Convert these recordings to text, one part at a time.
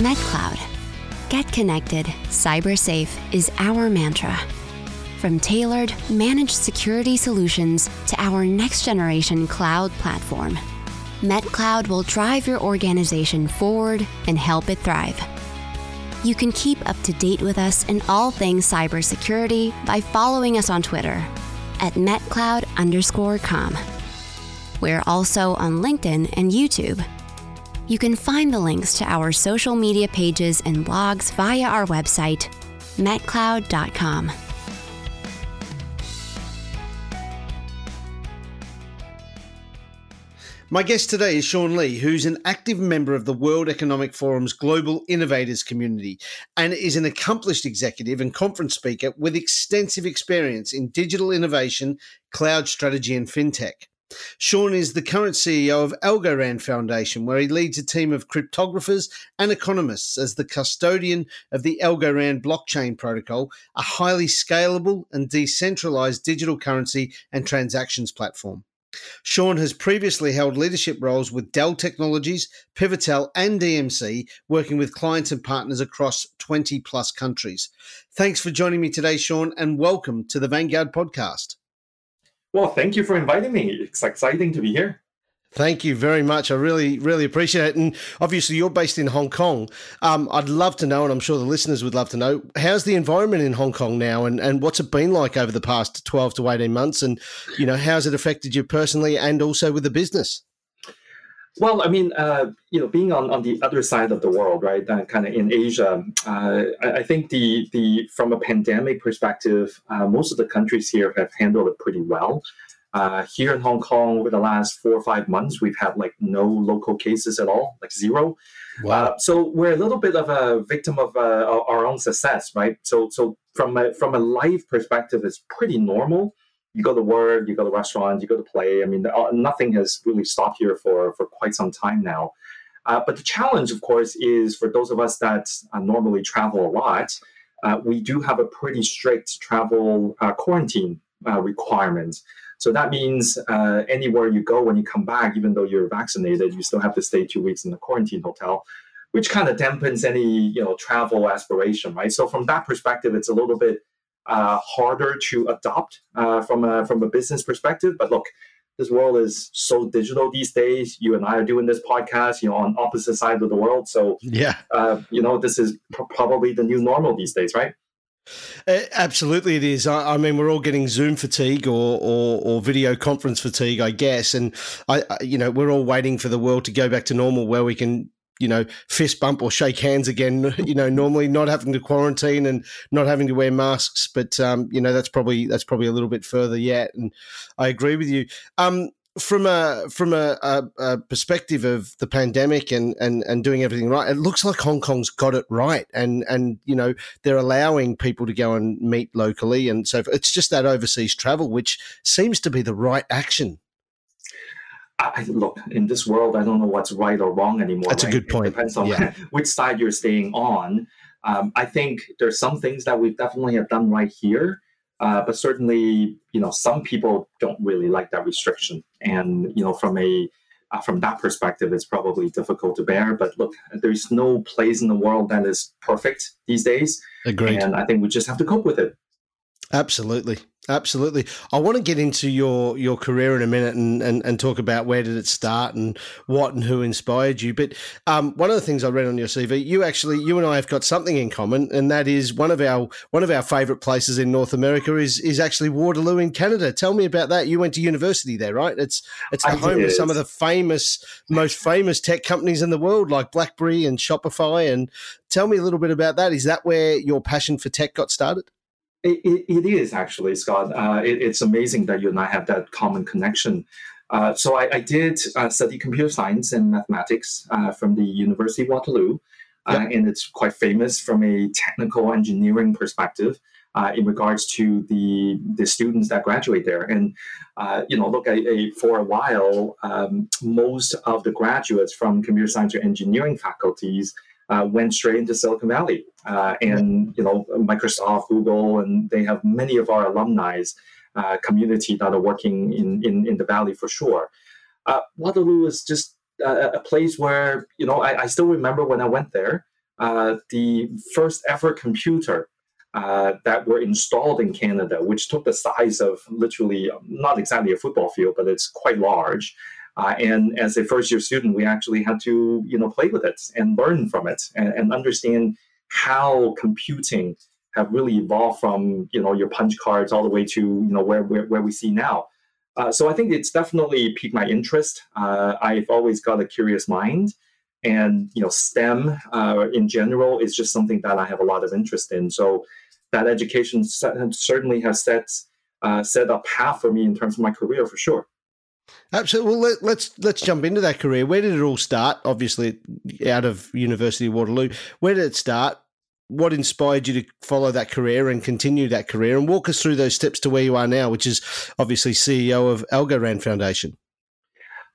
MetCloud. Get connected, cyber safe is our mantra. From tailored, managed security solutions to our next generation cloud platform, MetCloud will drive your organization forward and help it thrive. You can keep up to date with us in all things cybersecurity by following us on Twitter at MetCloud underscore com. We're also on LinkedIn and YouTube. You can find the links to our social media pages and blogs via our website, metcloud.com. My guest today is Sean Lee, who's an active member of the World Economic Forum's Global Innovators community and is an accomplished executive and conference speaker with extensive experience in digital innovation, cloud strategy, and fintech. Sean is the current CEO of Algorand Foundation, where he leads a team of cryptographers and economists as the custodian of the Algorand blockchain protocol, a highly scalable and decentralized digital currency and transactions platform. Sean has previously held leadership roles with Dell Technologies, Pivotal, and EMC, working with clients and partners across 20 plus countries. Thanks for joining me today, Sean, and welcome to the Vanguard podcast. Well, thank you for inviting me. It's exciting to be here. Thank you very much. I really, really appreciate it. And obviously, you're based in Hong Kong. Um, I'd love to know, and I'm sure the listeners would love to know, how's the environment in Hong Kong now, and, and what's it been like over the past 12 to 18 months? And, you know, how's it affected you personally and also with the business? Well, I mean, uh, you know, being on, on the other side of the world, right, uh, kind of in Asia, uh, I, I, think the the from a pandemic perspective, uh, most of the countries here have handled it pretty well. Uh, here in Hong Kong, over the last four or five months, we've had like no local cases at all, like zero. Wow. Uh, so we're a little bit of a victim of uh, our own success, right? So, so from a from a life perspective, it's pretty normal. You go to work, you go to restaurants, you go to play. I mean, uh, nothing has really stopped here for for quite some time now. Uh, but the challenge, of course, is for those of us that uh, normally travel a lot. we do have a pretty strict travel quarantine requirement. So that means uh, anywhere you go when you come back, even though you're vaccinated, you still have to stay two weeks in the quarantine hotel, which kind of dampens any you know travel aspiration, right? So from that perspective, it's a little bit uh, harder to adopt uh, from a from a business perspective. But look, this world is so digital these days. You and I are doing this podcast, you know, on opposite sides of the world. So yeah, uh, you know, this is pr- probably the new normal these days, right? Uh, absolutely, it is. I, I, mean, we're all getting Zoom fatigue or, or, or video conference fatigue, I guess, and I, I, you know, we're all waiting for the world to go back to normal, where we can, you know, fist bump or shake hands again. You know, normally not having to quarantine and not having to wear masks, but um, you know, that's probably that's probably a little bit further yet. And I agree with you. Um, from a from a, a, a, perspective of the pandemic and, and and doing everything right, it looks like Hong Kong's got it right, and and you know they're allowing people to go and meet locally, and so it's just that overseas travel, which seems to be the right action. I, look, in this world, I don't know what's right or wrong anymore. That's right? a good point. It depends on yeah. which side you're staying on. Um, I think there's some things that we definitely have done right here uh, but certainly, you know, some people don't really like that restriction, and you know, from a uh, from that perspective, it's probably difficult to bear. But look, there's no place in the world that is perfect these days. Agreed. And I think we just have to cope with it. Absolutely. Absolutely. I want to get into your, your career in a minute and, and, and talk about where did it start and what and who inspired you. But um, one of the things I read on your CV, you actually you and I have got something in common, and that is one of our one of our favourite places in North America is is actually Waterloo in Canada. Tell me about that. You went to university there, right? It's it's the I home did. of some of the famous, most famous tech companies in the world, like BlackBerry and Shopify. And tell me a little bit about that. Is that where your passion for tech got started? It, it, it is actually, Scott. Uh, it, it's amazing that you and I have that common connection. Uh, so I, I did uh, study computer science and mathematics uh, from the University of Waterloo, uh, yep. and it's quite famous from a technical engineering perspective uh, in regards to the the students that graduate there. And you know, look, I, I, for a while, um, most of the graduates from computer science or engineering faculties uh, went straight into Silicon Valley, uh, and you know Microsoft, Google, and they have many of our alumni uh, community that are working in, in in the valley for sure. Uh, Waterloo is just a, a, place where you know I, I, still remember when I went there. uh, the first ever computer uh, that were installed in Canada, which took the size of literally not exactly a football field, but it's quite large. Uh, and as a first year student, we actually had to you know play with it and learn from it and, and understand how computing have really evolved from you know your punch cards all the way to you know where where, where we see now. Uh, so I think it's definitely piqued my interest. Uh, I've always got a curious mind, and you know STEM uh, in general is just something that I have a lot of interest in. So that education certainly has set uh, set a path for me in terms of my career for sure. Absolutely. Well, let, us let's, let's jump into that career. Where did it all start? Obviously, out of University of Waterloo. Where did it start? What inspired you to follow that career and continue that career? And walk us through those steps to where you are now, which is obviously CEO of Algorand Foundation.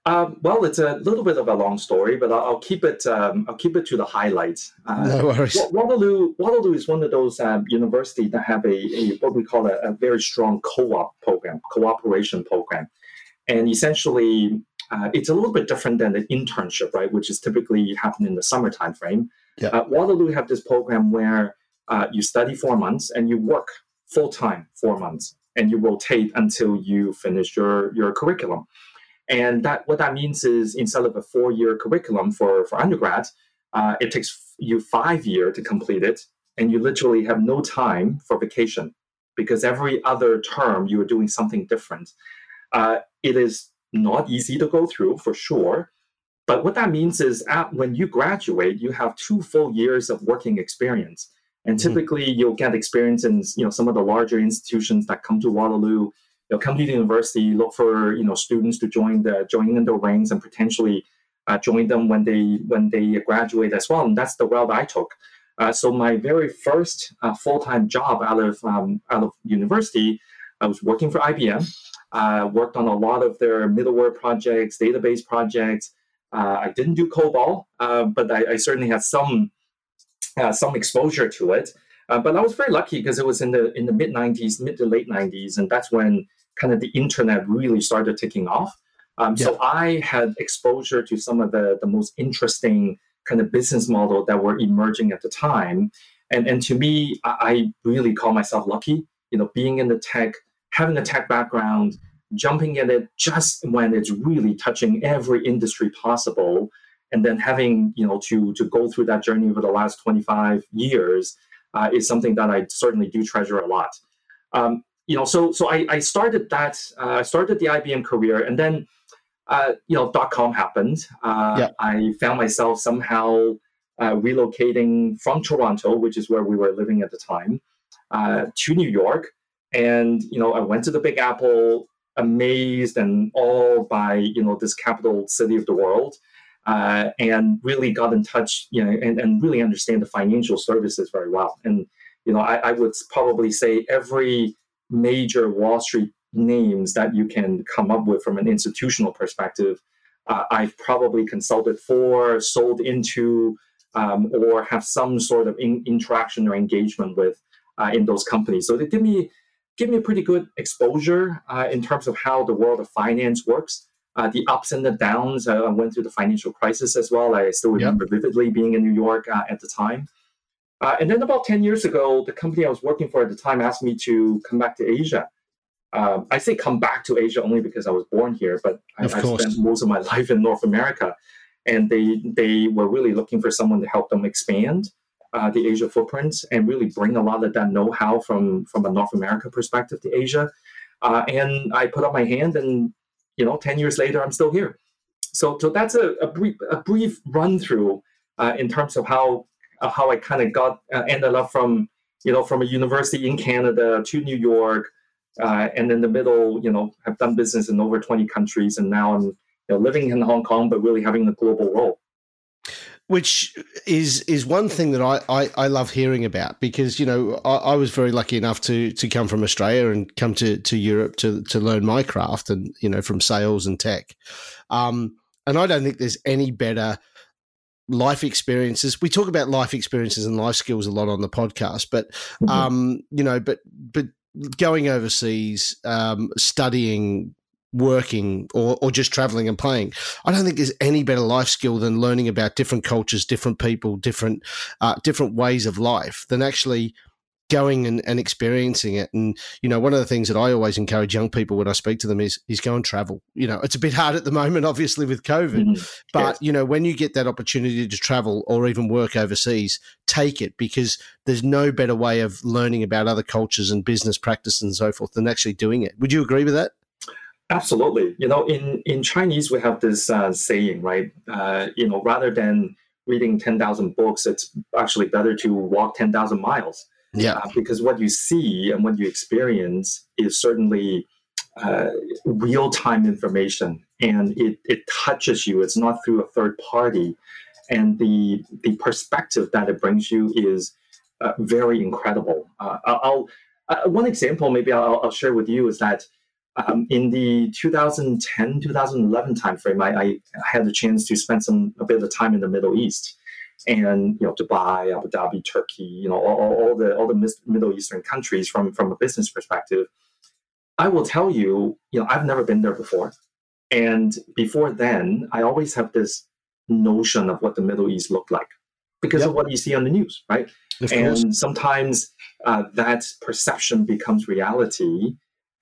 Um, well, it's a little bit of a long story, but I'll, I'll keep it. Um, I'll keep it to the highlights. Uh, no worries. Waterloo, Waterloo is one of those um, universities that have a, a, what we call a, a very strong co-op program, cooperation program, and essentially, uh, it's a little bit different than the internship, right, which is typically happen in the summer time frame. Yeah. Uh, Waterloo have this program where uh, you study four months and you work full time four months, and you rotate until you finish your your curriculum. And that what that means is instead of a four-year curriculum for, for undergrad, uh, it takes you five years to complete it, and you literally have no time for vacation because every other term you are doing something different. Uh, it is not easy to go through for sure, but what that means is at, when you graduate, you have two full years of working experience. And mm-hmm. typically, mm-hmm. you'll get experience in you know some of the larger institutions that come to Waterloo you know, come to the university, look for you know students to join the join in the ranks and potentially uh, join them when they when they graduate as well. And that's the route I took. Uh, so my very first uh, full time job out of um, out of university, I was working for IBM. Uh, worked on a lot of their middleware projects, database projects. Uh, I didn't do COBOL, uh, but I, I, certainly had some some exposure to it. Uh, but I was very lucky because it was in the in the mid '90s, mid to late '90s, and that's when kind of the internet really started taking off. Um, yeah. So I had exposure to some of the the most interesting kind of business model that were emerging at the time, and and to me, I, I really call myself lucky. You know, being in the tech, having a tech background, jumping in it just when it's really touching every industry possible and then having you know to to go through that journey over the last 25 years uh, is something that I certainly do treasure a lot. Um, you know, so so I, I started that. Uh, I started the IBM career, and then uh, you know, dot com happened. Uh, yeah. I found myself somehow uh, relocating from Toronto, which is where we were living at the time, uh, to New York, and you know, I went to the Big Apple, amazed and all by you know this capital city of the world uh, and really got in touch, you know, and, and really understand the financial services very well. And you know, I, I would probably say every major Wall Street names that you can come up with from an institutional perspective, uh, I've probably consulted for, sold into, um, or have some sort of in, interaction or engagement with uh, in those companies. So they give me give me a pretty good exposure uh, in terms of how the world of finance works uh, the ups and the downs. Uh, I went through the financial crisis as well. I still remember yep. vividly being in New York uh, at the time. Uh, and then about 10 years ago, the company I was working for at the time asked me to come back to Asia. Um, I say come back to Asia only because I was born here, but I, I, spent most of my life in North America. And they, they were really looking for someone to help them expand uh, the Asia footprint and really bring a lot of that know how from, from a North America perspective to Asia. Uh, and I put up my hand and you know, 10 years later, I'm still here. So, so that's a, a brief, a brief run through uh, in terms of how, uh, how I kind of got, uh, ended up from, you know, from a university in Canada to New York, uh, and in the middle, you know, have done business in over 20 countries. And now I'm, you know, living in Hong Kong, but really having a global role which is is one thing that I, I, I, love hearing about because you know I, I, was very lucky enough to to come from Australia and come to, to Europe to to learn my craft and you know from sales and tech, um, and I don't think there's any better life experiences. We talk about life experiences and life skills a lot on the podcast, but mm-hmm. um, you know, but but going overseas, um, studying working or, or just traveling and playing. I don't think there's any better life skill than learning about different cultures, different people, different uh, different ways of life than actually going and, and experiencing it. And, you know, one of the things that I always encourage young people when I speak to them is, is go and travel. You know, it's a bit hard at the moment, obviously, with COVID, mm-hmm. but, yes. you know, when you get that opportunity to travel or even work overseas, take it because there's no better way of learning about other cultures and business practice and so forth than actually doing it. Would you agree with that? Absolutely. You know, in, in Chinese, we have this uh, saying, right? Uh, you know, rather than reading 10,000 books, it's actually better to walk 10,000 miles. Yeah. Uh, because what you see and what you experience is certainly uh, real time information and it, it touches you. It's not through a third party. And the, the perspective that it brings you is uh, very incredible. Uh, I'll, uh, one example maybe I'll, I'll, share with you is that um, in the 2010 2011 timeframe, I, I had the chance to spend some a bit of time in the Middle East and you know Dubai, Abu Dhabi, Turkey, you know all, all the all the Middle Eastern countries from from a business perspective. I will tell you, you know, I've never been there before, and before then, I always have this notion of what the Middle East looked like because yep. of what you see on the news, right? And sometimes uh, that perception becomes reality,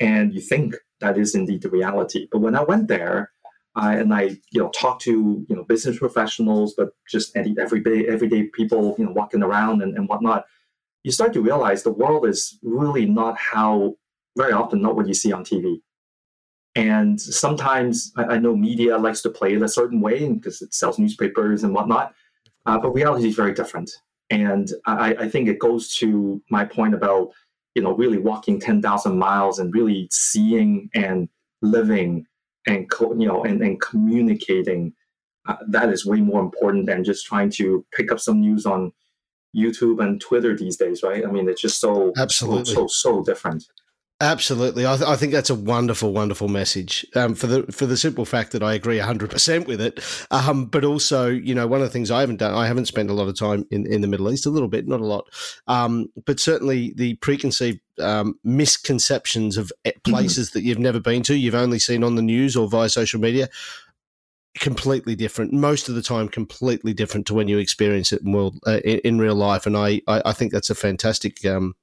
and you think that is indeed the reality. But when I went there, I, and I, you know, talk to you know business professionals, but just any everyday everyday people, you know, walking around and, and whatnot. You start to realize the world is really not how very often not what you see on TV. And sometimes I, I know media likes to play it a certain way because it sells newspapers and whatnot, uh, but reality is very different. And I, I think it goes to my point about you know really walking ten thousand miles and really seeing and living and co- you know and, and communicating uh, that is way more important than just trying to pick up some news on YouTube and Twitter these days, right? I mean, it's just so absolutely so so different. Absolutely, I, th- I, think that's a wonderful, wonderful message. Um, for the for the simple fact that I agree hundred percent with it. Um, but also, you know, one of the things I haven't done, I haven't spent a lot of time in, in the Middle East, a little bit, not a lot, um, but certainly the preconceived um, misconceptions of mm-hmm. places mm-hmm. that you've never been to, you've only seen on the news or via social media completely different most of the time completely different to when you experience it in world uh, in, in, real life. And I, I, I think that's a fantastic um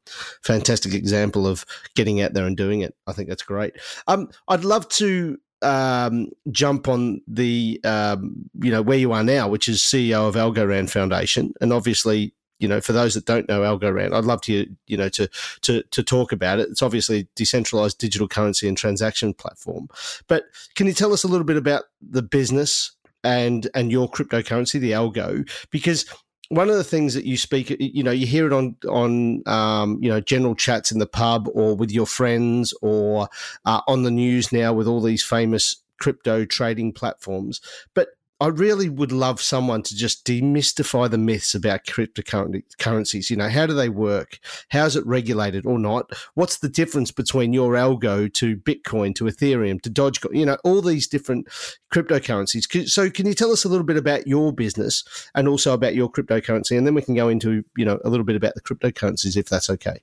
fantastic example of getting out there and doing it. I think that's great. Um i'd love to um jump on the um you know where you are now which is ceo of algorand foundation. And obviously you know, for those that don't know Algorand, I'd love to, you know, to to to talk about it. It's obviously a decentralized digital currency and transaction platform. But can you tell us a little bit about the business and and your cryptocurrency, the Algo? Because one of the things that you speak, you know, you hear it on on um, you know general chats in the pub or with your friends or uh, on the news now with all these famous crypto trading platforms. But I really would love someone to just demystify the myths about cryptocurrencies. You know, how do they work? How is it regulated or not? What's the difference between your algo to Bitcoin, to Ethereum, to Dogecoin? You know, all these different cryptocurrencies. So, can you tell us a little bit about your business and also about your cryptocurrency, and then we can go into you know a little bit about the cryptocurrencies if that's okay.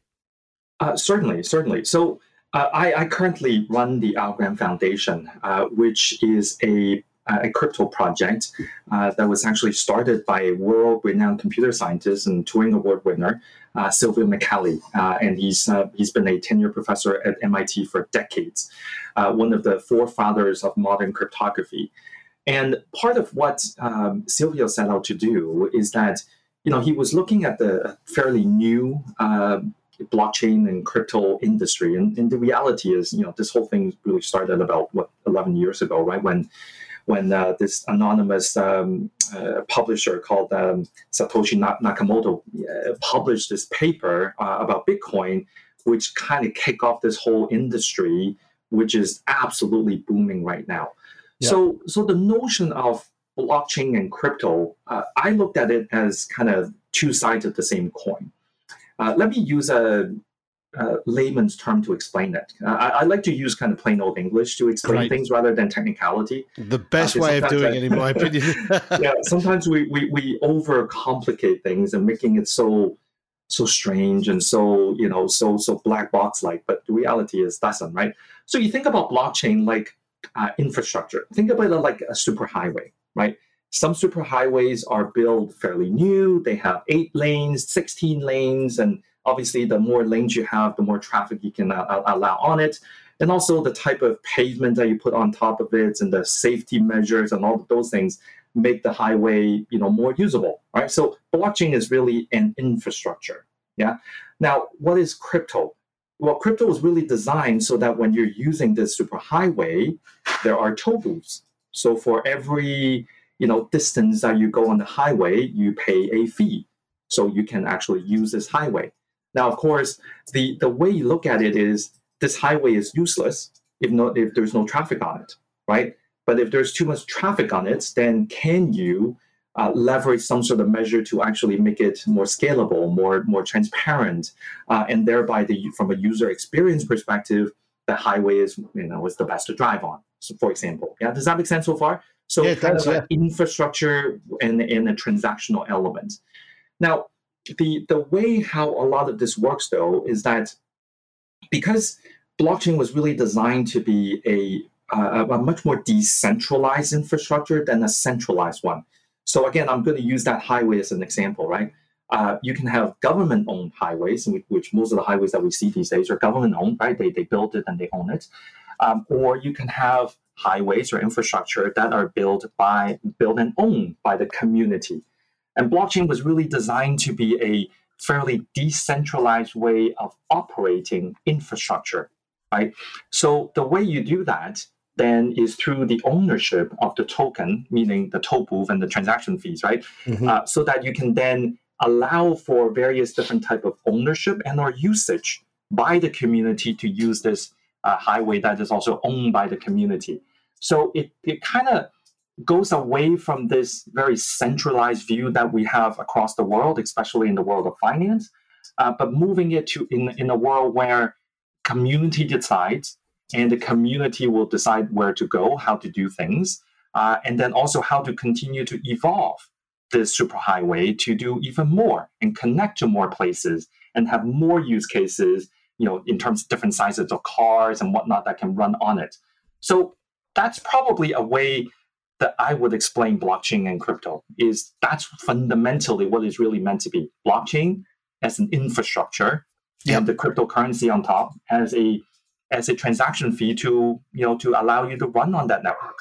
Uh, certainly, certainly. So. Uh, I, I, currently run the Algorand Foundation, uh, which is a a crypto project uh, that was actually started by a world-renowned computer scientist and Turing Award winner, uh, Silvio Micali, uh, and he's uh, he's been a tenured professor at MIT for decades, uh, one of the forefathers of modern cryptography. And part of what um, set out to do is that you know he was looking at the fairly new um, blockchain and crypto industry, and, and the reality is you know this whole thing really started about what 11 years ago, right when when uh, this anonymous um, uh, publisher called um, Satoshi Nakamoto uh, published this paper uh, about Bitcoin, which kind of kicked off this whole industry, which is absolutely booming right now. Yeah. So, so the notion of blockchain and crypto, uh, I looked at it as kind of two sides of the same coin. Uh, let me use a uh, layman's term to explain it. Uh, I, I, like to use kind of plain old English to explain right. things rather than technicality. The best uh, way of doing I, it, in my opinion. yeah, sometimes we, we, we overcomplicate things and making it so so strange and so you know so so black box like. But the reality is doesn't right. So you think about blockchain like uh, infrastructure. Think about it like a superhighway, right? Some superhighways are built fairly new. They have eight lanes, 16 lanes, and obviously, the more lanes you have, the more traffic you can uh, allow on it. And also the type of pavement that you put on top of it and the safety measures and all of those things make the highway you know more usable right? So blockchain is really an infrastructure yeah? Now what is crypto? Well crypto is really designed so that when you're using this superhighway there are toll booths. So for every you know distance that you go on the highway you pay a fee. So you can actually use this highway now of course the the way you look at it is this highway is useless if not if there's no traffic on it right but if there's too much traffic on it then can you uh, leverage some sort of measure to actually make it more scalable more more transparent uh, and thereby the from a user experience perspective the highway is you know is the best to drive on so for example yeah does that make sense so far so yeah, kind of yeah. infrastructure and, and a transactional element. Now, the the way how a lot of this works though is that because blockchain was really designed to be a a much more decentralized infrastructure than a centralized one. So again, I'm going to use that highway as an example, right? Uh, you can have government-owned highways, which most of the highways that we see these days are government-owned, right? They, they build it and they own it. Um, or you can have highways or infrastructure that are built by built and owned by the community. And blockchain was really designed to be a fairly decentralized way of operating infrastructure, right? So the way you do that then is through the ownership of the token, meaning the toll booth and the transaction fees, right? Mm-hmm. Uh, so that you can then allow for various different type of ownership and or usage by the community to use this uh, highway that is also owned by the community. So it, it kind of goes away from this very centralized view that we have across the world, especially in the world of finance, uh, but moving it to in, in a world where community decides and the community will decide where to go, how to do things, uh, and then also how to continue to evolve this superhighway to do even more and connect to more places and have more use cases, you know, in terms of different sizes of cars and whatnot that can run on it. So that's probably a way that I would explain blockchain and crypto is that's fundamentally what is really meant to be blockchain as an infrastructure yep. and the cryptocurrency on top as a as a transaction fee to you know to allow you to run on that network.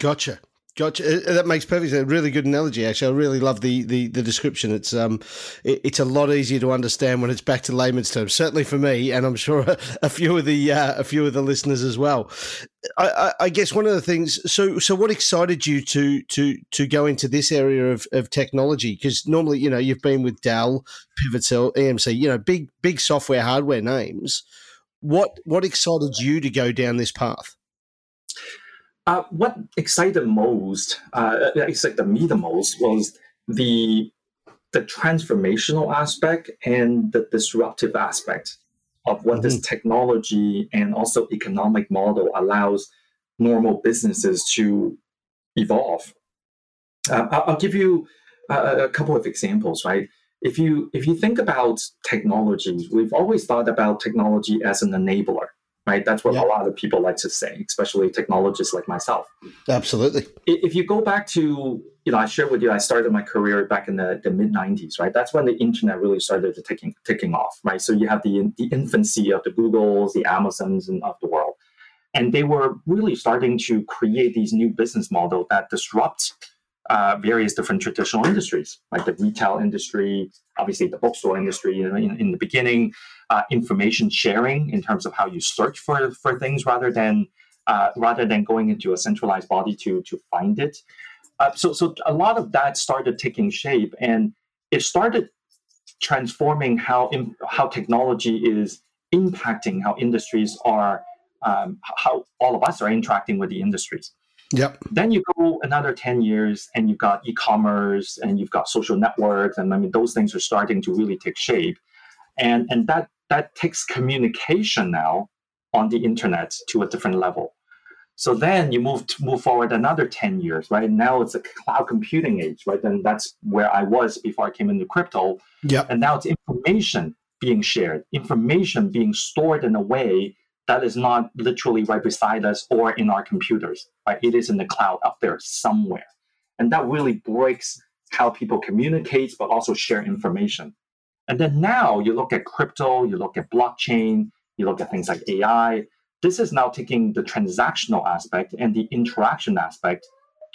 Gotcha. Gotcha. Uh, that makes perfect sense. Really good analogy. Actually, I really love the, the, the description. It's um, it, it's a lot easier to understand when it's back to layman's terms. Certainly for me, and I'm sure a, a few of the uh, a few of the listeners as well. I, I, I, guess one of the things. So so what excited you to to to go into this area of, of technology? Because normally, you know, you've been with Dell, Pivotal, EMC. You know, big big software hardware names. What what excited you to go down this path? Uh, what excited most, uh, excited me the most, was the the transformational aspect and the disruptive aspect of what mm-hmm. this technology and also economic model allows normal businesses to evolve. Uh, I'll give you a, a couple of examples, right? If you if you think about technology, we've always thought about technology as an enabler right? That's what a lot of people like to say, especially technologists like myself. Absolutely. If you go back to, you know, I shared with you, I started my career back in the, the mid 90s, right? That's when the internet really started to taking, taking off, right? So you have the, the infancy of the Googles, the Amazons and of the world. And they were really starting to create these new business models that disrupt uh, various different traditional industries, like the retail industry, obviously the bookstore industry in, in the beginning, uh, information sharing in terms of how you search for, for things rather than uh, rather than going into a centralized body to to find it. Uh, so so a lot of that started taking shape, and it started transforming how in, how technology is impacting how industries are um, how all of us are interacting with the industries. Yep. Then you go another 10 years and you've got e-commerce and you've got social networks and I mean those things are starting to really take shape. And and that that takes communication now on the internet to a different level. So then you move to move forward another 10 years, right? Now it's a cloud computing age, right? And that's where I was before I came into crypto. Yeah. And now it's information being shared, information being stored in a way that is not literally right beside us or in our computers, right? It is in the cloud up there somewhere. And that really breaks how people communicate, but also share information. And then now you look at crypto, you look at blockchain, you look at things like AI. This is now taking the transactional aspect and the interaction aspect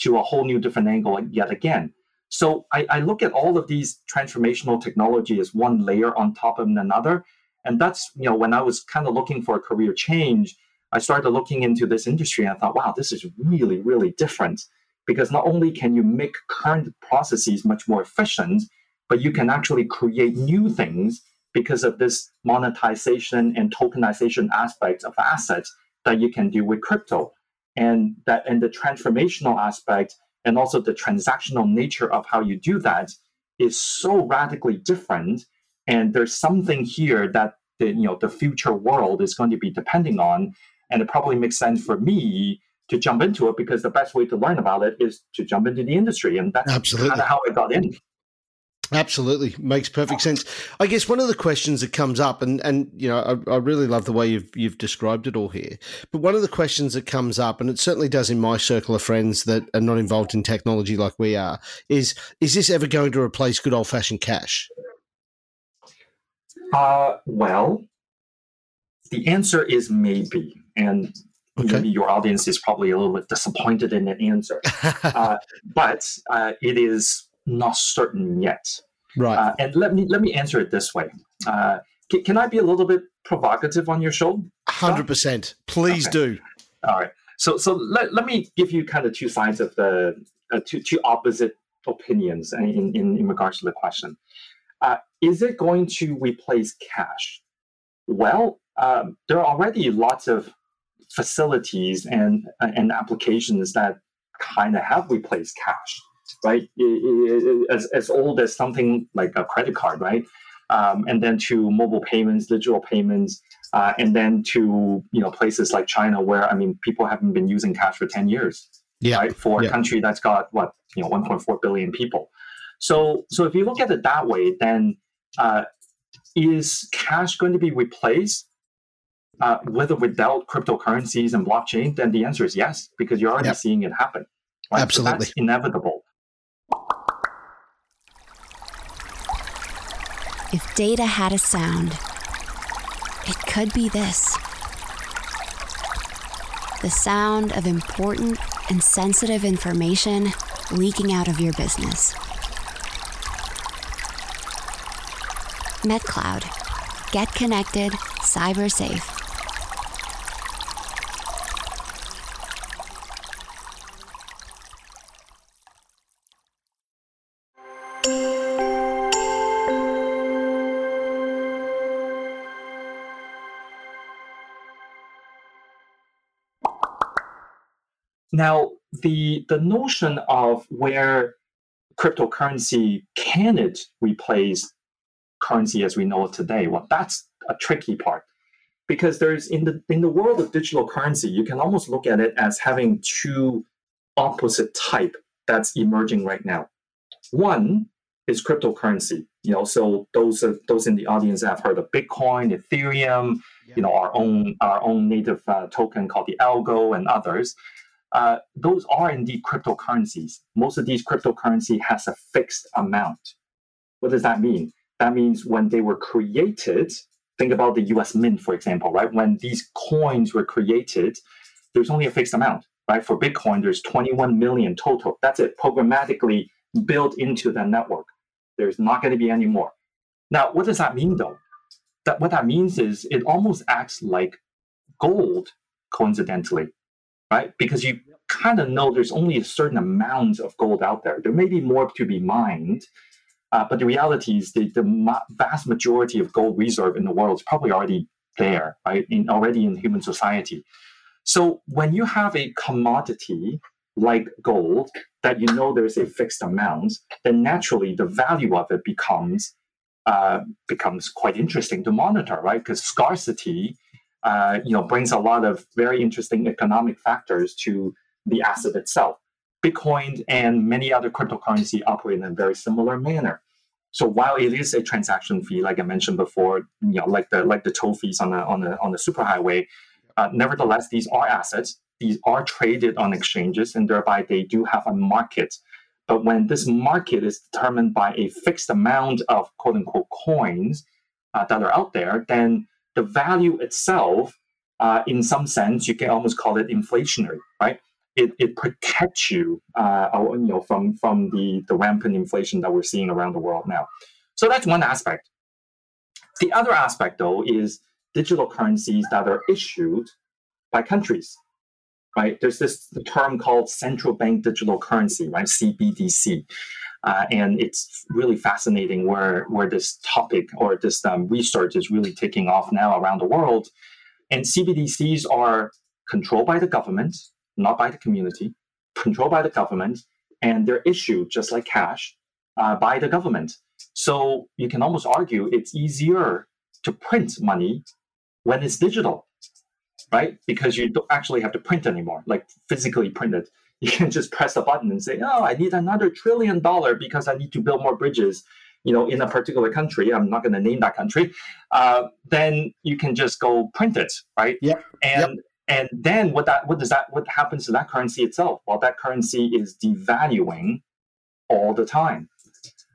to a whole new different angle yet again. So I, I look at all of these transformational technology as one layer on top of another. And that's, you know, when I was kind of looking for a career change, I started looking into this industry and I thought, wow, this is really, really different. Because not only can you make current processes much more efficient, but you can actually create new things because of this monetization and tokenization aspect of assets that you can do with crypto. And that and the transformational aspect and also the transactional nature of how you do that is so radically different and there's something here that the you know the future world is going to be depending on and it probably makes sense for me to jump into it because the best way to learn about it is to jump into the industry and that's Absolutely. kind of how i got in Absolutely, makes perfect sense. I guess one of the questions that comes up, and and you know, I, I, really love the way you've you've described it all here. But one of the questions that comes up, and it certainly does in my circle of friends that are not involved in technology like we are, is is this ever going to replace good old fashioned cash? Uh, well, the answer is maybe, and okay. maybe your audience is probably a little bit disappointed in the answer, uh, but uh, it is not certain yet. Right. Uh, and let me let me answer it this way. Uh, can, can, I be a little bit provocative on your show? Hundred percent. Please okay. do. All right. So so let, let me give you kind of two sides of the uh, two two opposite opinions in, in, in regards to the question. Uh, is it going to replace cash? Well, um, there are already lots of facilities and and applications that kind of have replaced cash right? As, as old as something like a credit card, right? Um, and then to mobile payments, digital payments, uh, and then to you know places like China, where I mean people haven't been using cash for ten years, yeah. right? For yeah. a country that's got what you know 1.4 billion people. So so if you look at it that way, then uh, is cash going to be replaced? Uh, with or without cryptocurrencies and blockchain, then the answer is yes, because you're already yep. seeing it happen. Right? Absolutely, so that's inevitable. If data had a sound, it could be this the sound of important and sensitive information leaking out of your business. MetCloud. Get connected, cyber safe. Now, the the notion of where cryptocurrency can it replace currency as we know it today, well, that's a tricky part because there's in the in the world of digital currency, you can almost look at it as having two opposite type that's emerging right now. One is cryptocurrency. You know, so those are, those in the audience have heard of Bitcoin, Ethereum, yeah. you know, our own our own native uh, token called the Algo and others uh, those are indeed cryptocurrencies. Most of these cryptocurrency has a fixed amount. What does that mean? That means when they were created, think about the US Mint, for example, right? When these coins were created, there's only a fixed amount, right? For Bitcoin, there's 21 million total. That's it, programmatically built into the network. There's not going to be any more. Now, what does that mean though? That what that means is it almost acts like gold, coincidentally right? Because you kind of know there's only a certain amount of gold out there. There may be more to be mined, uh, but the reality is the, the vast majority of gold reserve in the world is probably already there, right? In, already in human society. So when you have a commodity like gold that you know there's a fixed amount, then naturally the value of it becomes uh, becomes quite interesting to monitor, right? Because scarcity uh, you know, brings a lot of very interesting economic factors to the asset itself. Bitcoin and many other cryptocurrency operate in a very similar manner. So while it is a transaction fee, like I mentioned before, you know, like the like the toll fees on the on the on the superhighway, Uh, nevertheless, these are assets. These are traded on exchanges, and thereby they do have a market. But when this market is determined by a fixed amount of quote unquote coins uh, that are out there, then the value itself, uh, in some sense, you can almost call it inflationary, right? It, it protects you, uh, you know, from from the the rampant inflation that we're seeing around the world now. So that's one aspect. The other aspect, though, is digital currencies that are issued by countries. Right? There's this term called central bank digital currency, right? CBDC. Uh, and it's really fascinating where where this topic or this um, research is really taking off now around the world. And CBDCs are controlled by the government, not by the community, controlled by the government, and they're issued just like cash uh, by the government. So you can almost argue it's easier to print money when it's digital, right? Because you don't actually have to print anymore, like physically print it. You can just press a button and say, "Oh, I need another trillion dollar because I need to build more bridges." You know, in a particular country, I'm not going to name that country. Uh, then you can just go print it, right? Yeah. And yep. And then what that what does that what happens to that currency itself? Well, that currency is devaluing all the time.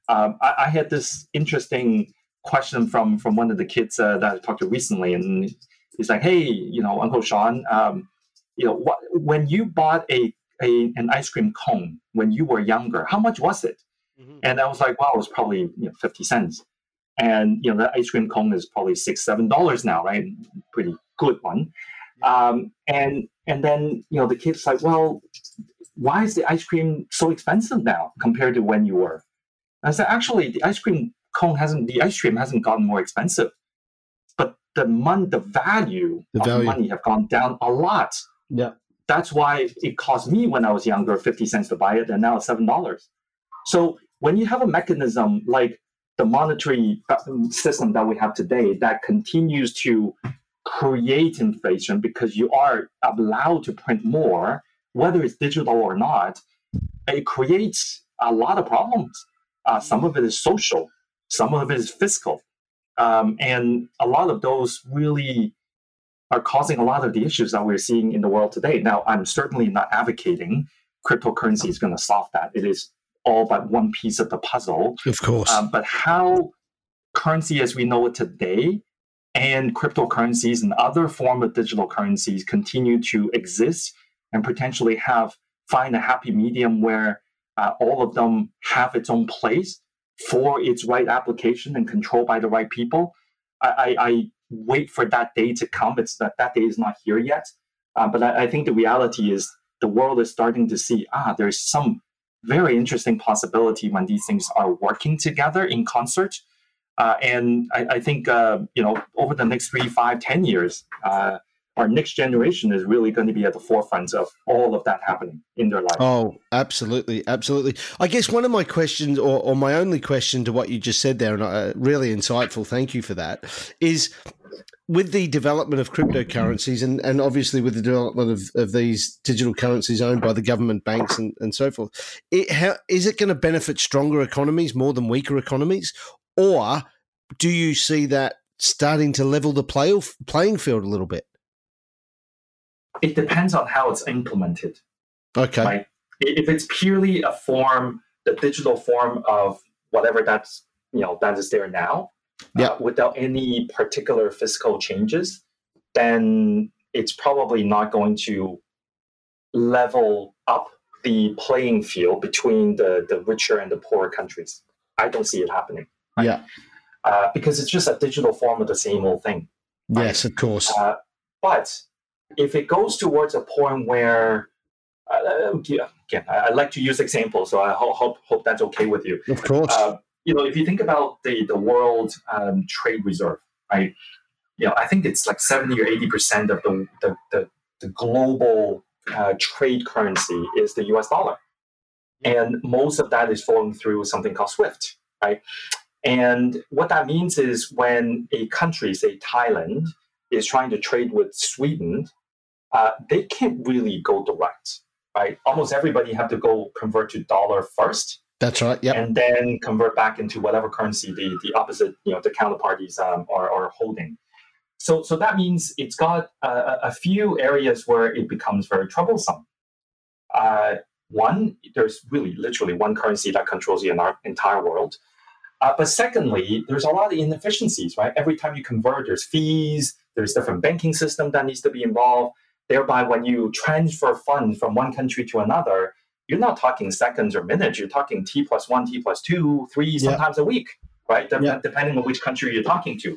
Um, I, I, had this interesting question from from one of the kids uh, that I talked to recently, and he's like, "Hey, you know, Uncle Sean, um, you know, what when you bought a, a an ice cream cone when you were younger, how much was it?" Mm-hmm. And I was like, "Wow, it was probably you know fifty cents." And you know, the ice cream cone is probably six, seven dollars now, right? Pretty good one. Um, and and then you know, the kid's like, "Well, why is the ice cream so expensive now compared to when you were?" I said, "Actually, the ice cream cone hasn't the ice cream hasn't gotten more expensive, but the money, the value the of value. money have gone down a lot. Yeah, that's why it cost me when I was younger fifty cents to buy it, and now it's seven dollars. So when you have a mechanism like the monetary uh, system that we have today that continues to create inflation because you are allowed to print more, whether it's digital or not, it creates a lot of problems. Uh, some of it is social, some of it is fiscal. Um, and a lot of those really are causing a lot of the issues that we're seeing in the world today. Now, I'm certainly not advocating cryptocurrency is going to solve that. It is all but one piece of the puzzle. Of course. Um, but how currency as we know it today and cryptocurrencies and other form of digital currencies continue to exist and potentially have find a happy medium where uh, all of them have its own place for its right application and controlled by the right people. I, I, I wait for that day to come. It's that that day is not here yet. Uh, but I, I, think the reality is the world is starting to see ah, there's some very interesting possibility when these things are working together in concert. Uh, and I, I think uh, you know over the next three, five, ten years, uh, our next generation is really going to be at the forefront of all of that happening in their life. Oh, absolutely, absolutely. I guess one of my questions, or, or my only question to what you just said there, and uh, really insightful, thank you for that, is with the development of cryptocurrencies and, and obviously with the development of, of these digital currencies owned by the government banks and, and so forth, it, how, is it going to benefit stronger economies more than weaker economies? Or do you see that starting to level the play, playing field a little bit? it depends on how it's implemented. Okay. Right? If it's purely a form, the digital form of whatever that's you know that is there now, yeah. Uh, without any particular fiscal changes, then it's probably not going to level up the playing field between the, the richer and the poorer countries. I don't see it happening. Right? Yeah. Uh, because it's just a digital form of the same old thing. Right? Yes, of course. Uh, but if it goes towards a point where uh, again, I, like to use examples, so I hope, hope, hope that's okay with you. Of course. Uh, you know, if you think about the the world um, trade reserve, right? You know, I think it's like seventy or eighty percent of the the, the, the global uh, trade currency is the U.S. dollar, and most of that is flowing through something called SWIFT, right? And what that means is when a country, say Thailand, is trying to trade with Sweden, uh, they can't really go direct, right? Almost everybody have to go convert to dollar first. That's right. Yeah. And then convert back into whatever currency the, the opposite, you know, the counterparties um, are, are holding. So, so that means it's got a, a few areas where it becomes very troublesome. Uh, one, there's really literally one currency that controls the entire world. Uh, but secondly, there's a lot of inefficiencies, right? Every time you convert, there's fees, there's different banking system that needs to be involved. Thereby, when you transfer funds from one country to another, you're not talking seconds or minutes. You're talking T plus one, T plus two, three, sometimes yeah. a week, right? De- yeah. Depending on which country you're talking to.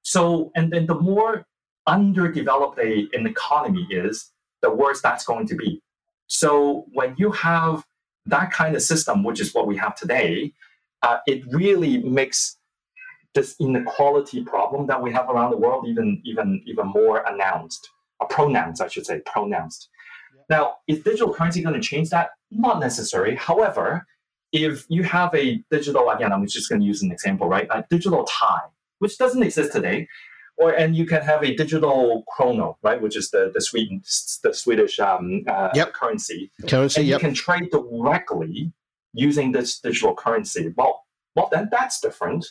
So, and then the more underdeveloped a, an economy is, the worse that's going to be. So, when you have that kind of system, which is what we have today, uh, it really makes this inequality problem that we have around the world even even even more announced, or pronounced, I should say, pronounced. Now, is digital currency going to change that? Not necessary. However, if you have a digital, again, I'm just going to use an example, right? A digital tie, which doesn't exist today, or and you can have a digital krona, right, which is the the Sweden the Swedish um, uh, yep. currency. Currency. And yep. you can trade directly using this digital currency. Well, well, then that's different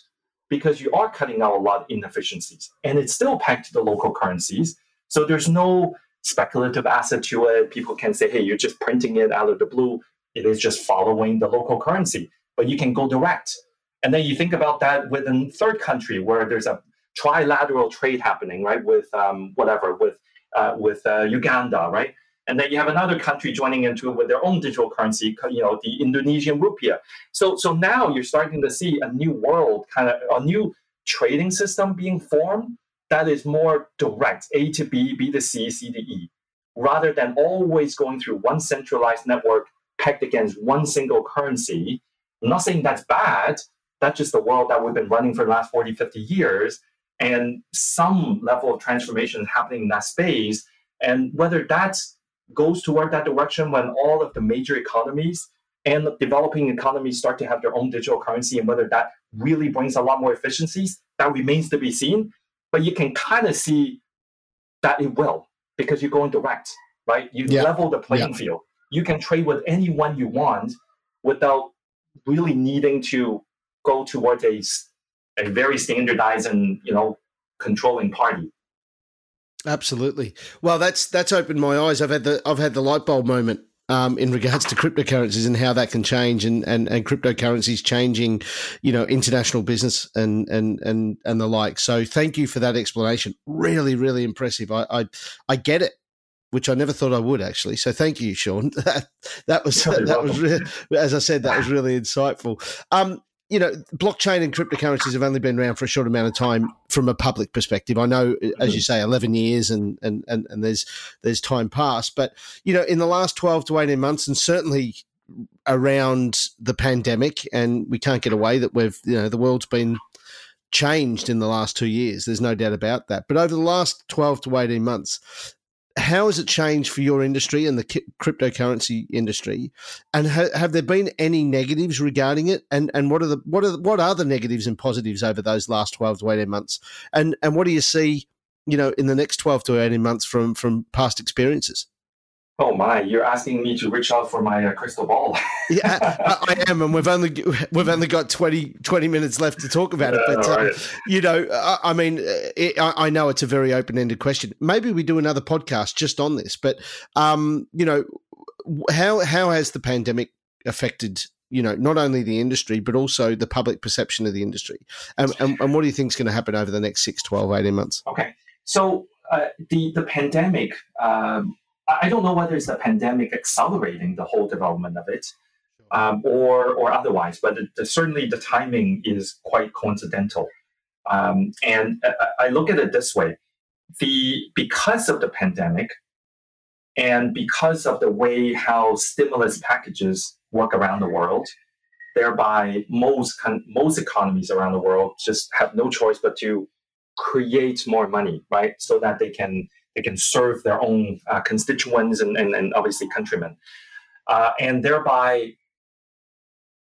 because you are cutting out a lot of inefficiencies, and it's still pegged to the local currencies. So there's no speculative asset to it. People can say, hey, you're just printing it out of the blue. It is just following the local currency, but you can go direct. And then you think about that within third country where there's a trilateral trade happening, right? With um, whatever, with uh, with uh, Uganda, right? And then you have another country joining into it with their own digital currency, you know, the Indonesian rupiah. So so now you're starting to see a new world, kind of a new trading system being formed that is more direct, A to B, B to C, C to E, rather than always going through one centralized network pegged against one single currency. I'm not saying that's bad. That's just the world that we've been running for the last 40, 50 years. And some level of transformation is happening in that space. And whether that goes toward that direction when all of the major economies and developing economies start to have their own digital currency and whether that really brings a lot more efficiencies, that remains to be seen but you can kind of see that it will because you're going direct, right? You yeah. level the playing yeah. field. You can trade with anyone you want without really needing to go towards a, a very standardized and you know controlling party. Absolutely. Well, that's that's opened my eyes. I've had the I've had the light bulb moment um, in regards to cryptocurrencies and how that can change and, and, and cryptocurrencies changing, you know, international business and, and, and, and the like. So thank you for that explanation. Really, really impressive. I, I, I get it which I never thought I would actually. So thank you, Sean. that, that was that was really, as I said, that was really insightful. Um, you know, blockchain and cryptocurrencies have only been around for a short amount of time from a public perspective. I know, as you mm-hmm. say, eleven years, and and and, and there's there's time past, but you know, in the last twelve to eighteen months, and certainly around the pandemic, and we can't get away that we've you know the world's been changed in the last two years. There's no doubt about that. But over the last twelve to eighteen months, how has it changed for your industry and the cryptocurrency industry? And ha- have there been any negatives regarding it? And and what are the what are the, what are the negatives and positives over those last twelve to eighteen months? And and what do you see, you know, in the next twelve to eighteen months from from past experiences? Oh my! You're asking me to reach out for my uh, crystal ball. yeah, I, I, am, and we've only we've only got 20, 20 minutes left to talk about it. But uh, right. you know, I, I mean, it, I, know it's a very open ended question. Maybe we do another podcast just on this. But um, you know, how how has the pandemic affected you know not only the industry but also the public perception of the industry? And, and, and what do you think is going to happen over the next 6, 12, 18 months? Okay, so uh, the the pandemic. Um, I don't know whether it's the pandemic accelerating the whole development of it, um, or or otherwise, but it, certainly the timing is quite coincidental. Um, and I, I look at it this way: the because of the pandemic, and because of the way how stimulus packages work around the world, thereby most most economies around the world just have no choice but to create more money, right, so that they can they can serve their own uh, constituents and, and, and, obviously countrymen. Uh, and thereby,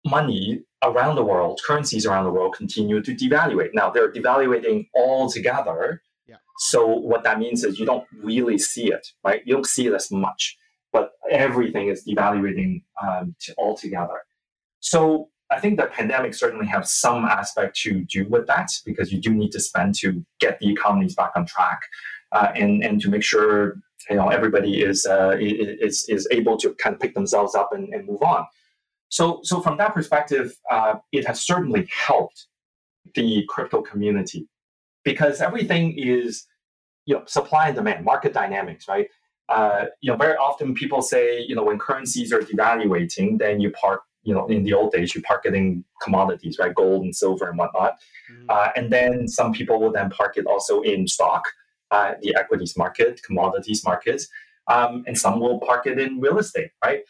money around the world, currencies around the world continue to devaluate. Now, they're devaluating all together. Yeah. So, what that means is you don't really see it, right? You don't see it as much, but everything is devaluating um, altogether. So, I think the pandemic certainly have some aspect to do with that because you do need to spend to get the economies back on track, uh, and and to make sure you know everybody is uh, is is able to kind of pick themselves up and, and move on. So so from that perspective, uh, it has certainly helped the crypto community because everything is you know supply and demand, market dynamics, right? Uh, you know, very often people say, you know, when currencies are devaluating, then you park you know, in the old days, you park it in commodities, right? Gold and silver and whatnot. Mm-hmm. Uh, and then some people will then park it also in stock, uh, the equities market, commodities markets. Um, and some will park it in real estate, right?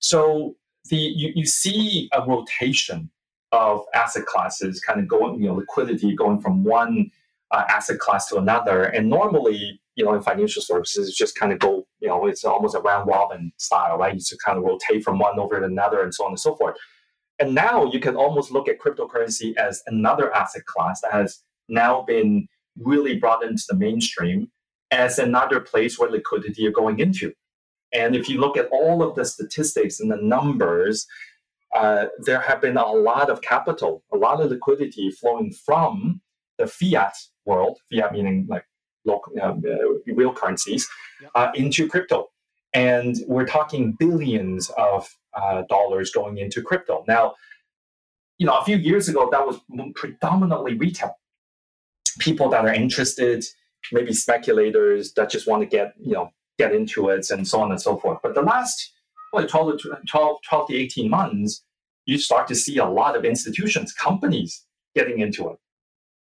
So the you, you see a rotation of asset classes kind of going, you know, liquidity going from one uh, asset class to another. And normally, you know, in financial services, just kind of go, you know, it's almost a round robin style, right? You just kind of rotate from one over to another and so on and so forth. And now you can almost look at cryptocurrency as another asset class that has now been really brought into the mainstream as another place where liquidity are going into. And if you look at all of the statistics and the numbers, uh, there have been a lot of capital, a lot of liquidity flowing from the fiat world, fiat meaning like local, um, uh, real currencies, uh, into crypto. And we're talking billions of uh, dollars going into crypto. Now, you know, a few years ago, that was predominantly retail. People that are interested, maybe speculators that just want to get, you know, get into it and so on and so forth. But the last well, 12, 12, 12 to 18 months, you start to see a lot of institutions, companies getting into it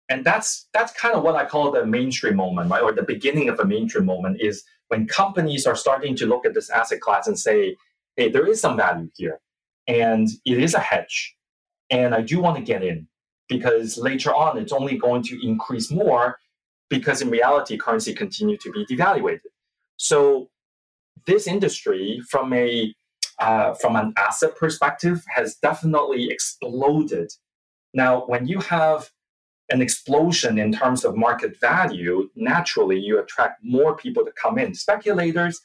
and that's that's kind of what I call the mainstream moment, right? Or the beginning of a mainstream moment is when companies are starting to look at this asset class and say, "Hey, there is some value here, and it is a hedge, and I do want to get in because later on it's only going to increase more because in reality currency continue to be devaluated." So this industry, from a uh, from an asset perspective, has definitely exploded. Now, when you have an explosion in terms of market value, naturally you attract more people to come in, speculators,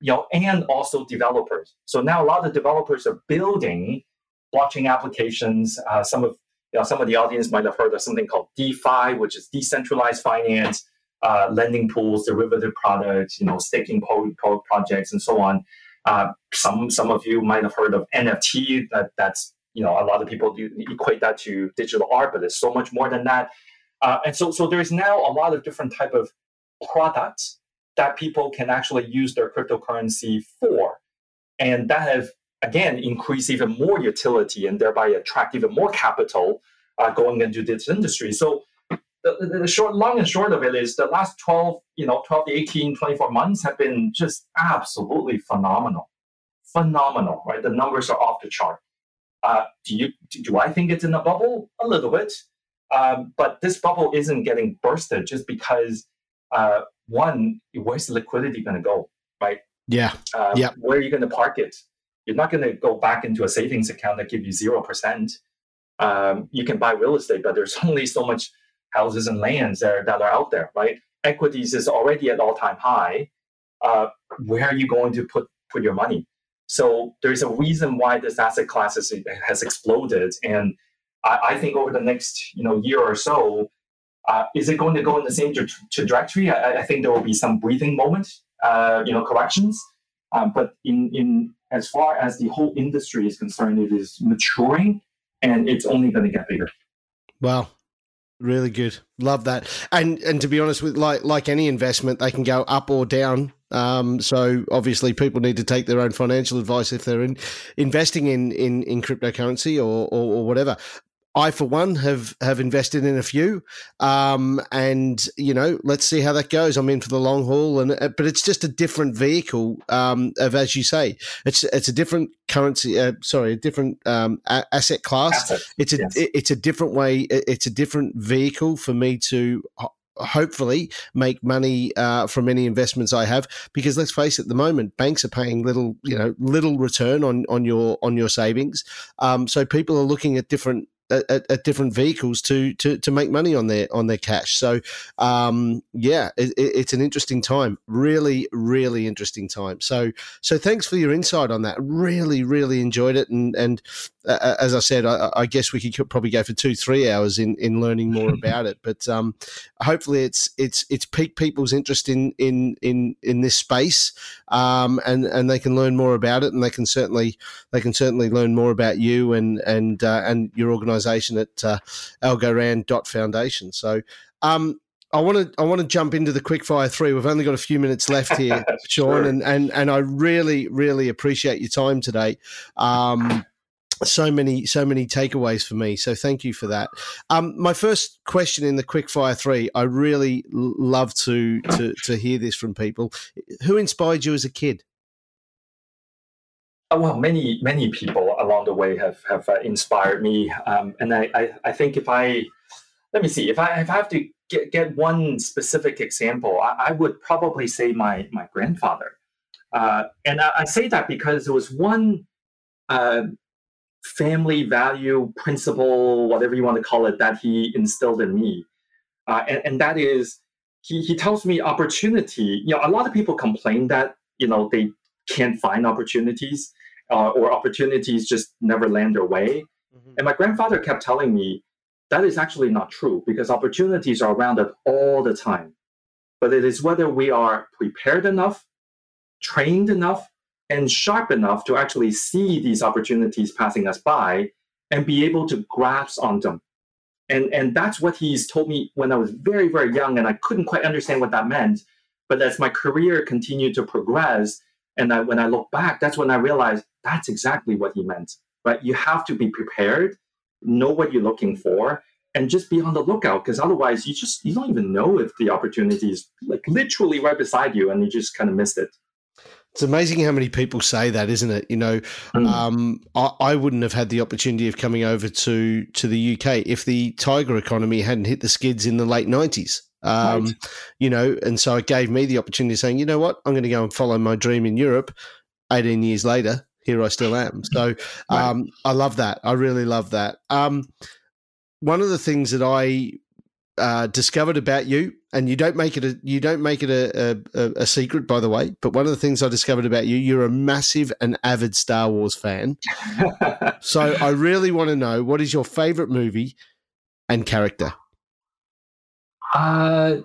you know, and also developers. So now a lot of developers are building blockchain applications. Uh, some of you know, some of the audience might have heard of something called DeFi, which is decentralized finance, uh, lending pools, derivative products, you know, staking pro- projects, and so on. Uh, some some of you might have heard of NFT. That that's you know a lot of people equate that to digital art but it's so much more than that uh, and so so there's now a lot of different type of products that people can actually use their cryptocurrency for and that have again increase even more utility and thereby attract even more capital uh, going into this industry so the, the, short long and short of it is the last 12 you know 12 to 18 24 months have been just absolutely phenomenal phenomenal right the numbers are off the chart uh, do you do I think it's in a bubble? A little bit, um, but this bubble isn't getting bursted just because uh, one, where's the liquidity going to go, right? Yeah, uh, yeah. Where are you going to park it? You're not going to go back into a savings account that gives you zero percent. Um, you can buy real estate, but there's only so much houses and lands there that are out there, right? Equities is already at all time high. Uh, where are you going to put put your money? So there's a reason why this asset class has, has exploded. And I, I, think over the next you know year or so, uh, is it going to go in the same tra- trajectory? I, I, think there will be some breathing moment, uh, you know, corrections. Um, but in, in as far as the whole industry is concerned, it is maturing and it's only going to get bigger. Wow, really good. Love that. And and to be honest with like like any investment, they can go up or down um, so obviously, people need to take their own financial advice if they're in, investing in, in in cryptocurrency or, or, or whatever. I, for one, have have invested in a few, um, and you know, let's see how that goes. I'm in for the long haul, and uh, but it's just a different vehicle um, of, as you say, it's it's a different currency. Uh, sorry, a different um, a- asset class. Asset. It's a yes. it's a different way. It's a different vehicle for me to hopefully make money uh, from any investments I have because let's face it at the moment banks are paying little you know little return on on your on your savings um, so people are looking at different at, at, different vehicles to, to to make money on their on their cash. So um, yeah, it, it's an interesting time. Really, really interesting time. So so thanks for your insight on that. Really, really enjoyed it. And and uh, as I said, I, I, guess we could probably go for two three hours in in learning more about it. But um, hopefully, it's it's it's piqued people's interest in in in in this space, um, and and they can learn more about it, and they can certainly they can certainly learn more about you and and uh, and your organisation at uh, Algorand Foundation. So. Um, I want to I want to jump into the quickfire three. We've only got a few minutes left here, Sean, and, and and I really really appreciate your time today. Um, so many so many takeaways for me so thank you for that um, my first question in the quickfire three i really love to to to hear this from people who inspired you as a kid uh, well many many people along the way have have uh, inspired me um, and I, I, I think if i let me see if i if i have to get, get one specific example I, I would probably say my my grandfather uh, and I, I, say that because there was one uh, family value principle, whatever you want to call it, that he instilled in me. Uh, and, and that is, he, he tells me opportunity. You know, a lot of people complain that, you know, they can't find opportunities uh, or opportunities just never land their way. Mm-hmm. And my grandfather kept telling me that is actually not true because opportunities are around us all the time. But it is whether we are prepared enough, trained enough, and sharp enough to actually see these opportunities passing us by and be able to grasp on them. And, and that's what he's told me when I was very, very young, and I couldn't quite understand what that meant. But as my career continued to progress, and I, when I look back, that's when I realized that's exactly what he meant. Right? You have to be prepared, know what you're looking for, and just be on the lookout because otherwise you just you don't even know if the opportunity is like literally right beside you and you just kind of missed it. It's amazing how many people say that, isn't it? You know, mm. um, I, I, wouldn't have had the opportunity of coming over to to the UK if the tiger economy hadn't hit the skids in the late nineties. Um, right. You know, and so it gave me the opportunity of saying, you know what, I'm going to go and follow my dream in Europe. Eighteen years later, here I still am. So um, right. I love that. I really love that. Um, one of the things that I uh, discovered about you, and you don't make it a you don't make it a, a, a, secret, by the way. But one of the things I discovered about you, you're a massive and avid Star Wars fan. so I really want to know what is your favorite movie and character. Uh,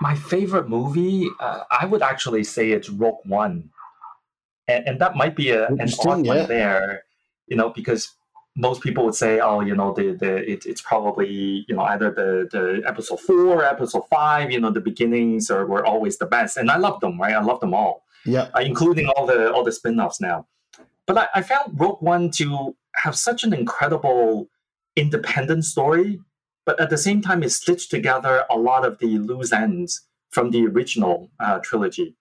my favorite movie, uh, I would actually say it's Rogue One, and, and that might be a, an odd yeah. one there, you know, because most people would say, oh, you know, the the it, it's probably you know either the the episode four, or episode five, you know, the beginnings are were always the best, and I love them, right? I love them all, yeah, uh, including all the all the spin-offs now. But I, I found Rogue One to have such an incredible independent story, but at the same time, it stitched together a lot of the loose ends from the original uh, trilogy,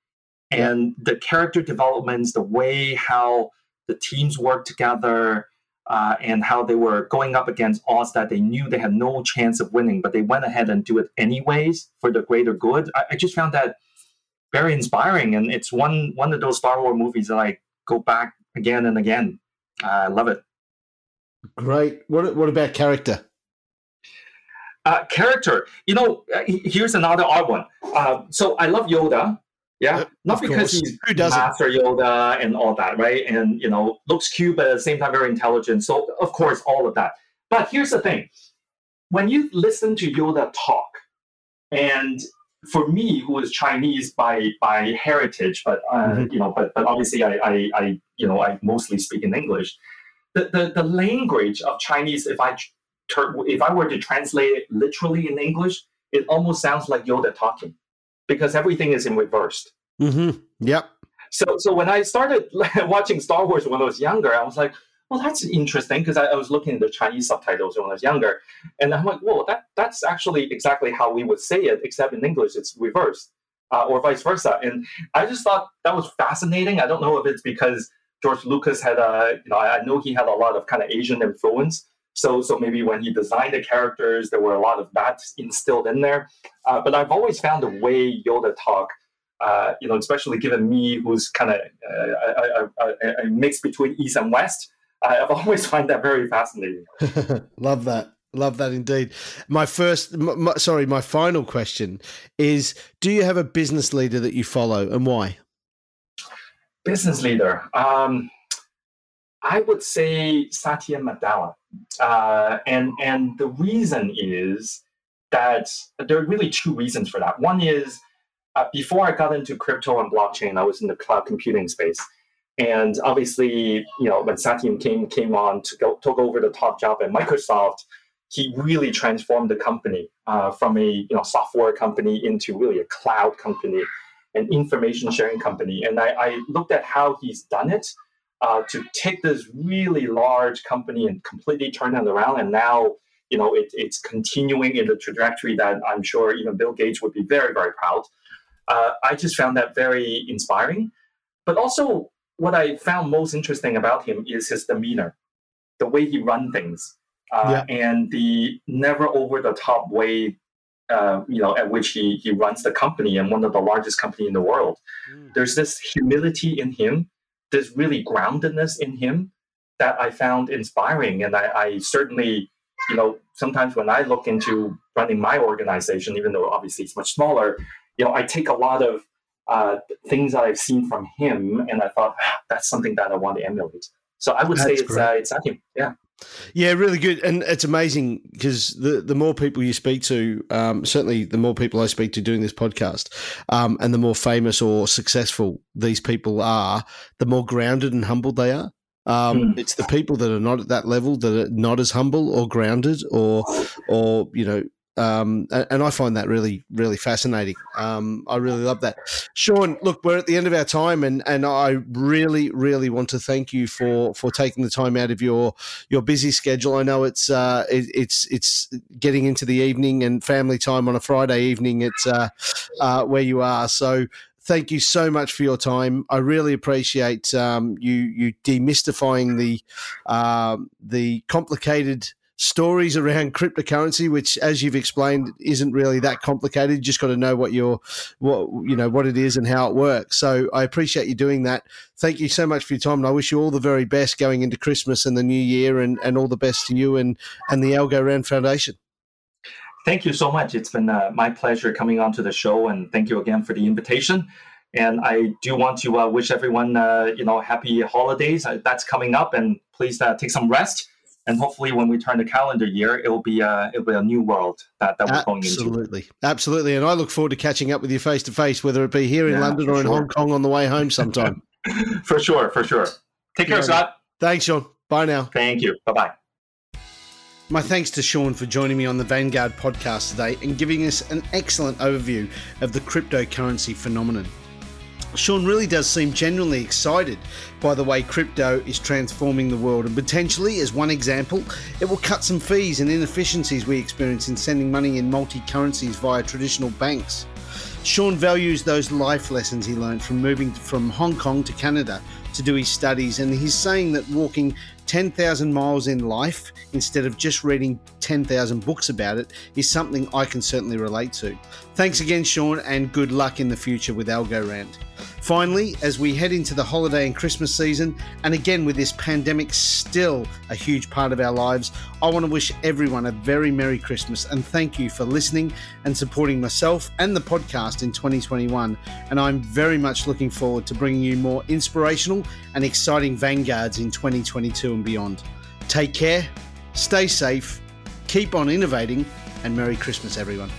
and the character developments, the way how the teams work together uh, and how they were going up against odds that they knew they had no chance of winning, but they went ahead and do it anyways for the greater good. I, I just found that very inspiring, and it's one one of those Star Wars movies that I go back again and again. Uh, I love it. Great. What what about character? Uh, character, you know, uh, here's another odd one. Uh, so I love Yoda. Yeah, uh, not because he's Who doesn't? Master Yoda and all that, right? And you know, looks cute, but at the same time very intelligent. So of course, all of that. But here's the thing: when you listen to Yoda talk, and for me, who is Chinese by by heritage, but uh, mm-hmm. you know, but but obviously, I, I, I you know I mostly speak in English. The, the the language of Chinese, if I if I were to translate it literally in English, it almost sounds like Yoda talking because everything is in reversed. Mm-hmm. Yep. So, so when I started watching Star Wars when I was younger, I was like, well, that's interesting because I, I, was looking at the Chinese subtitles when I was younger, and I'm like, well, that that's actually exactly how we would say it, except in English it's reversed, uh, or vice versa. And I just thought that was fascinating. I don't know if it's because George Lucas had a, you know, I know he had a lot of kind of Asian influence, so, so maybe when he designed the characters, there were a lot of that instilled in there. Uh, but I've always found the way Yoda talk, uh, you know, especially given me, who's kind of uh, a, a, a, mix between East and West. I've always find that very fascinating. Love that. Love that indeed. My first, my, sorry, my final question is: Do you have a business leader that you follow, and why? Business leader, um, I would say Satya Nadella, uh, and and the reason is that there are really two reasons for that. One is uh, before I got into crypto and blockchain, I was in the cloud computing space. And obviously, you know, when Satya came came on to go took over the top job at Microsoft, he really transformed the company uh, from a you know software company into really a cloud company, an information sharing company. And I, I looked at how he's done it uh, to take this really large company and completely turn it around. And now, you know, it, it's continuing in the trajectory that I'm sure even Bill Gates would be very, very proud. Uh, I just found that very inspiring. But also, what I found most interesting about him is his demeanor, the way he runs things, uh, yeah. and the never over the top way, uh, you know, at which he he runs the company and one of the largest company in the world. Mm. There's this humility in him, this really groundedness in him that I found inspiring, and I, I certainly, you know, sometimes when I look into running my organization, even though obviously it's much smaller, you know, I take a lot of uh, things that I've seen from him, and I thought ah, that's something that I want to emulate. So I would that's say it's uh, it's him. Yeah. Yeah, really good, and it's amazing because the the more people you speak to, um, certainly the more people I speak to doing this podcast, um, and the more famous or successful these people are, the more grounded and humble they are. Um, mm. It's the people that are not at that level that are not as humble or grounded or or you know um, and I find that really, really fascinating. Um, I really love that. Sean, look, we're at the end of our time, and and I really, really want to thank you for for taking the time out of your your busy schedule. I know it's uh, it, it's it's getting into the evening and family time on a Friday evening. It's uh, uh, where you are, so thank you so much for your time. I really appreciate um, you you demystifying the uh, the complicated stories around cryptocurrency, which, as you've explained, isn't really that complicated. You just got to know what your what you know what it is and how it works. So I appreciate you doing that. Thank you so much for your time, and I wish you all the very best going into Christmas and the New Year, and and all the best to you and and the Algorand Foundation. Thank you so much. It's been uh, my pleasure coming on to the show, and thank you again for the invitation. And I do want to uh, wish everyone, uh, you know, happy holidays. Uh, that's coming up, and please uh, take some rest and hopefully when we turn the calendar year it'll be a it'll be a new world that, that we're absolutely. going into. Absolutely. Absolutely. And i look forward to catching up with you face to face whether it be here in yeah, london or in sure. hong kong on the way home sometime. For sure for sure. Take care scott. Thanks sean. Bye now. Thank you. Bye-bye. My thanks to Sean for joining me on the Vanguard podcast today and giving us an excellent overview of the cryptocurrency phenomenon. Sean really does seem genuinely excited by the way crypto is transforming the world, and potentially, as one example, it will cut some fees and inefficiencies we experience in sending money in multi currencies via traditional banks. Sean values those life lessons he learned from moving from Hong Kong to Canada to do his studies, and he's saying that walking 10,000 miles in life instead of just reading 10,000 books about it is something I can certainly relate to. Thanks again, Sean, and good luck in the future with Algorand. Finally, as we head into the holiday and Christmas season, and again with this pandemic still a huge part of our lives, I want to wish everyone a very Merry Christmas and thank you for listening and supporting myself and the podcast in 2021. And I'm very much looking forward to bringing you more inspirational and exciting vanguards in 2022 and beyond. Take care, stay safe, keep on innovating, and Merry Christmas, everyone.